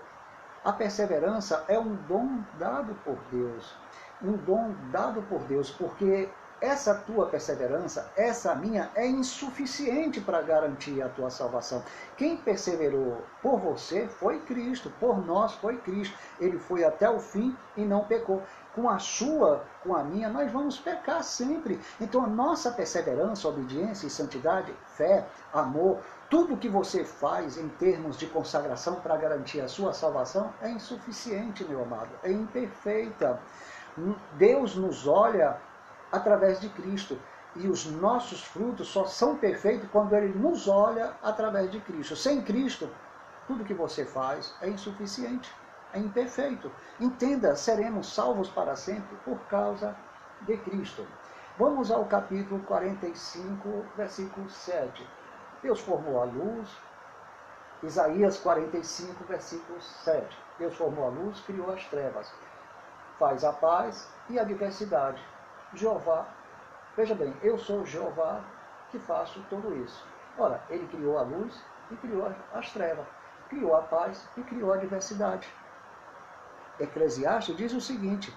a perseverança é um dom dado por Deus. Um dom dado por Deus, porque essa tua perseverança, essa minha, é insuficiente para garantir a tua salvação. Quem perseverou por você foi Cristo, por nós foi Cristo. Ele foi até o fim e não pecou. Com a sua, com a minha, nós vamos pecar sempre. Então a nossa perseverança, obediência e santidade, fé, amor, tudo que você faz em termos de consagração para garantir a sua salvação é insuficiente, meu amado, é imperfeita. Deus nos olha através de Cristo. E os nossos frutos só são perfeitos quando Ele nos olha através de Cristo. Sem Cristo, tudo que você faz é insuficiente, é imperfeito. Entenda, seremos salvos para sempre por causa de Cristo. Vamos ao capítulo 45, versículo 7. Deus formou a luz. Isaías 45, versículo 7. Deus formou a luz, criou as trevas. Faz a paz e a diversidade. Jeová. Veja bem, eu sou Jeová que faço tudo isso. Ora, ele criou a luz e criou as trevas, criou a paz e criou a diversidade. Eclesiastes diz o seguinte,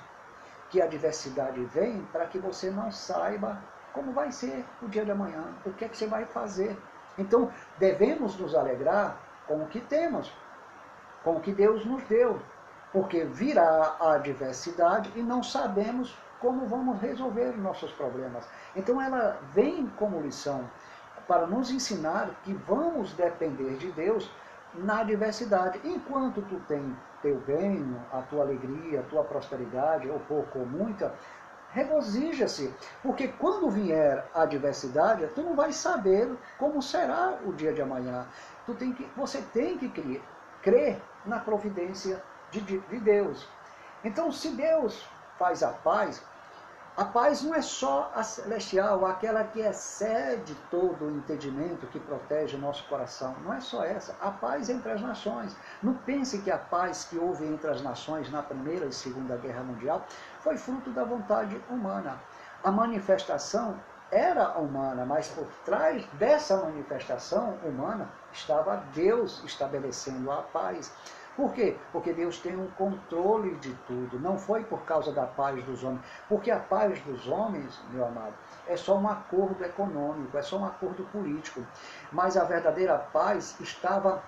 que a diversidade vem para que você não saiba como vai ser o dia de amanhã, o que é que você vai fazer. Então, devemos nos alegrar com o que temos, com o que Deus nos deu, porque virá a adversidade e não sabemos como vamos resolver nossos problemas. Então ela vem como lição para nos ensinar que vamos depender de Deus na diversidade. Enquanto tu tem teu bem, a tua alegria, a tua prosperidade, ou pouco ou muita, regozija-se, porque quando vier a adversidade, tu não vai saber como será o dia de amanhã. Tu tem que, você tem que crer, crer na providência de, de, de Deus. Então, se Deus faz a paz, a paz não é só a celestial, aquela que excede todo o entendimento, que protege o nosso coração. Não é só essa. A paz entre as nações. Não pense que a paz que houve entre as nações na Primeira e Segunda Guerra Mundial foi fruto da vontade humana. A manifestação era humana, mas por trás dessa manifestação humana estava Deus estabelecendo a paz. Por quê? Porque Deus tem um controle de tudo. Não foi por causa da paz dos homens. Porque a paz dos homens, meu amado, é só um acordo econômico, é só um acordo político. Mas a verdadeira paz estava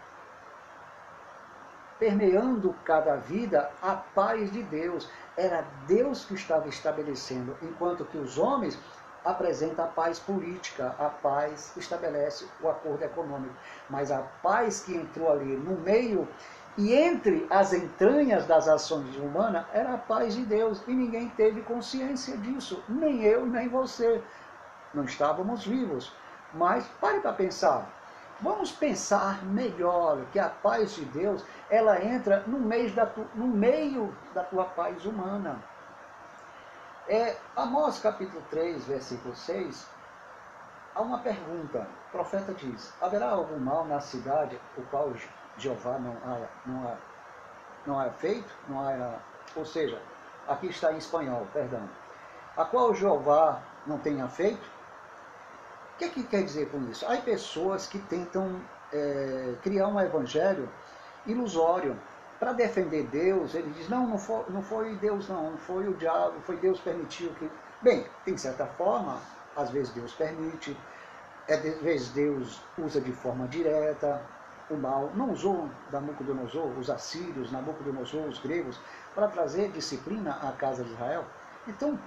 permeando cada vida a paz de Deus. Era Deus que estava estabelecendo, enquanto que os homens apresentam a paz política, a paz estabelece o acordo econômico. Mas a paz que entrou ali no meio e entre as entranhas das ações humanas era a paz de Deus. E ninguém teve consciência disso. Nem eu, nem você. Não estávamos vivos. Mas pare para pensar. Vamos pensar melhor que a paz de Deus, ela entra no meio da, tu, no meio da tua paz humana. É, Amós capítulo 3, versículo 6, há uma pergunta. O profeta diz, haverá algum mal na cidade o qual Jeová não há, não há, não há feito? Não há, ou seja, aqui está em espanhol, perdão. A qual Jeová não tenha feito? O que, que quer dizer com isso? Há pessoas que tentam é, criar um evangelho ilusório. Para defender Deus, ele diz, não, não foi, não foi Deus não, não foi o diabo, foi Deus permitiu que... Bem, tem certa forma, às vezes Deus permite, às vezes Deus usa de forma direta, o mal. Não usou Nabucodonosor, os assírios, Nabucodonosor, os gregos, para trazer disciplina à casa de Israel. Então,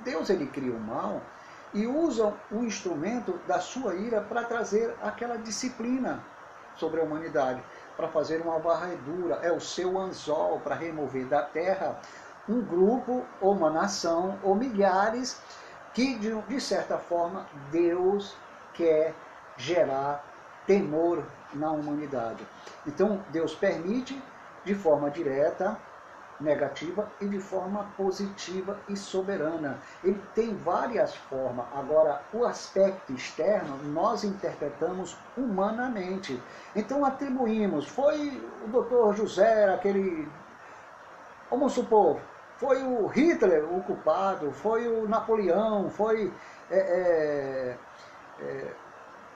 Deus ele cria o mal e usam o instrumento da sua ira para trazer aquela disciplina sobre a humanidade, para fazer uma varredura, é o seu anzol para remover da terra um grupo ou uma nação ou milhares que de, de certa forma Deus quer gerar temor na humanidade. Então Deus permite de forma direta negativa e de forma positiva e soberana. Ele tem várias formas. Agora, o aspecto externo nós interpretamos humanamente. Então atribuímos, foi o doutor José, aquele. Vamos supor, foi o Hitler o culpado, foi o Napoleão, foi é, é, é,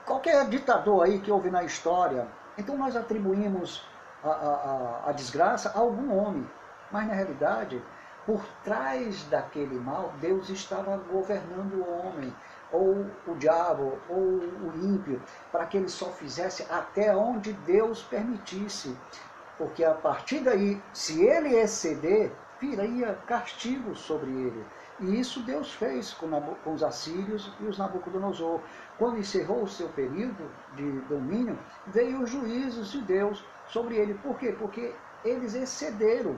qualquer ditador aí que houve na história. Então nós atribuímos a, a, a desgraça a algum homem. Mas na realidade, por trás daquele mal, Deus estava governando o homem, ou o diabo, ou o ímpio, para que ele só fizesse até onde Deus permitisse. Porque a partir daí, se ele exceder, viria castigo sobre ele. E isso Deus fez com, com os assírios e os Nabucodonosor. Quando encerrou o seu período de domínio, veio os juízos de Deus sobre ele. Por quê? Porque eles excederam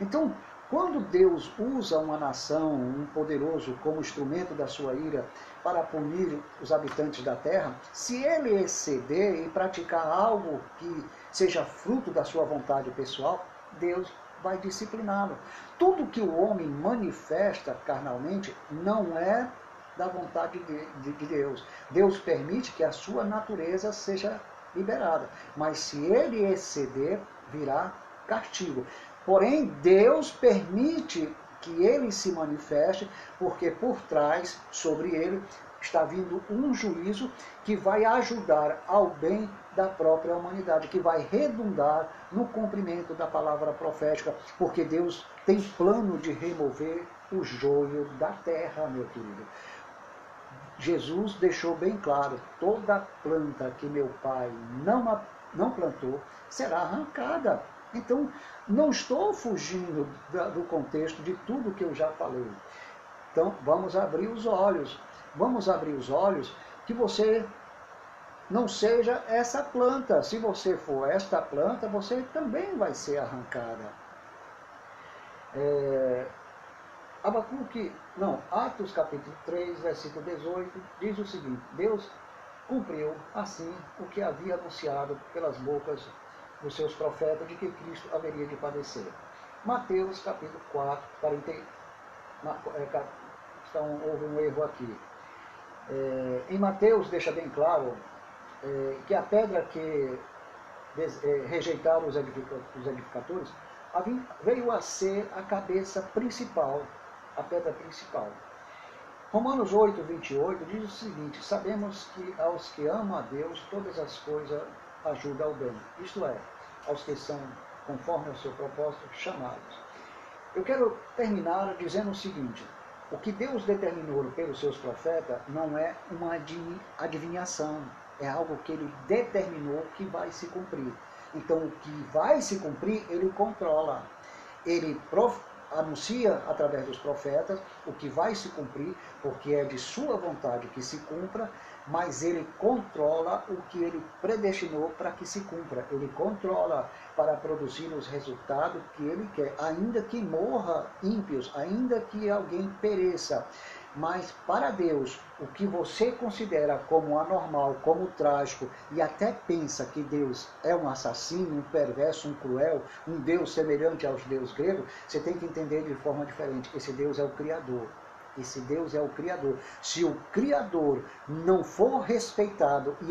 então, quando Deus usa uma nação, um poderoso, como instrumento da sua ira para punir os habitantes da terra, se ele exceder e praticar algo que seja fruto da sua vontade pessoal, Deus vai discipliná-lo. Tudo que o homem manifesta carnalmente não é da vontade de, de, de Deus. Deus permite que a sua natureza seja liberada, mas se ele exceder, virá castigo. Porém, Deus permite que ele se manifeste, porque por trás, sobre ele, está vindo um juízo que vai ajudar ao bem da própria humanidade, que vai redundar no cumprimento da palavra profética, porque Deus tem plano de remover o joio da terra, meu querido. Jesus deixou bem claro: toda planta que meu pai não, não plantou será arrancada. Então, não estou fugindo do contexto de tudo que eu já falei. Então, vamos abrir os olhos. Vamos abrir os olhos que você não seja essa planta. Se você for esta planta, você também vai ser arrancada. É, Abacuque, não, Atos capítulo 3, versículo 18, diz o seguinte: Deus cumpriu assim o que havia anunciado pelas bocas dos seus profetas de que Cristo haveria de padecer. Mateus capítulo 4, 40, é, então, houve um erro aqui. É, em Mateus deixa bem claro é, que a pedra que é, rejeitaram os, os edificadores veio a ser a cabeça principal, a pedra principal. Romanos 8, 28 diz o seguinte: Sabemos que aos que amam a Deus, todas as coisas ajudam ao bem. Isto é, aos que são, conforme o seu propósito, chamados. Eu quero terminar dizendo o seguinte: o que Deus determinou pelos seus profetas não é uma adivinhação, é algo que ele determinou que vai se cumprir. Então, o que vai se cumprir, ele controla. Ele prof anuncia através dos profetas o que vai se cumprir, porque é de sua vontade que se cumpra, mas ele controla o que ele predestinou para que se cumpra. Ele controla para produzir os resultados que ele quer, ainda que morra ímpios, ainda que alguém pereça. Mas para Deus, o que você considera como anormal, como trágico, e até pensa que Deus é um assassino, um perverso, um cruel, um Deus semelhante aos deuses gregos, você tem que entender de forma diferente. Esse Deus é o Criador. Esse Deus é o Criador. Se o Criador não for respeitado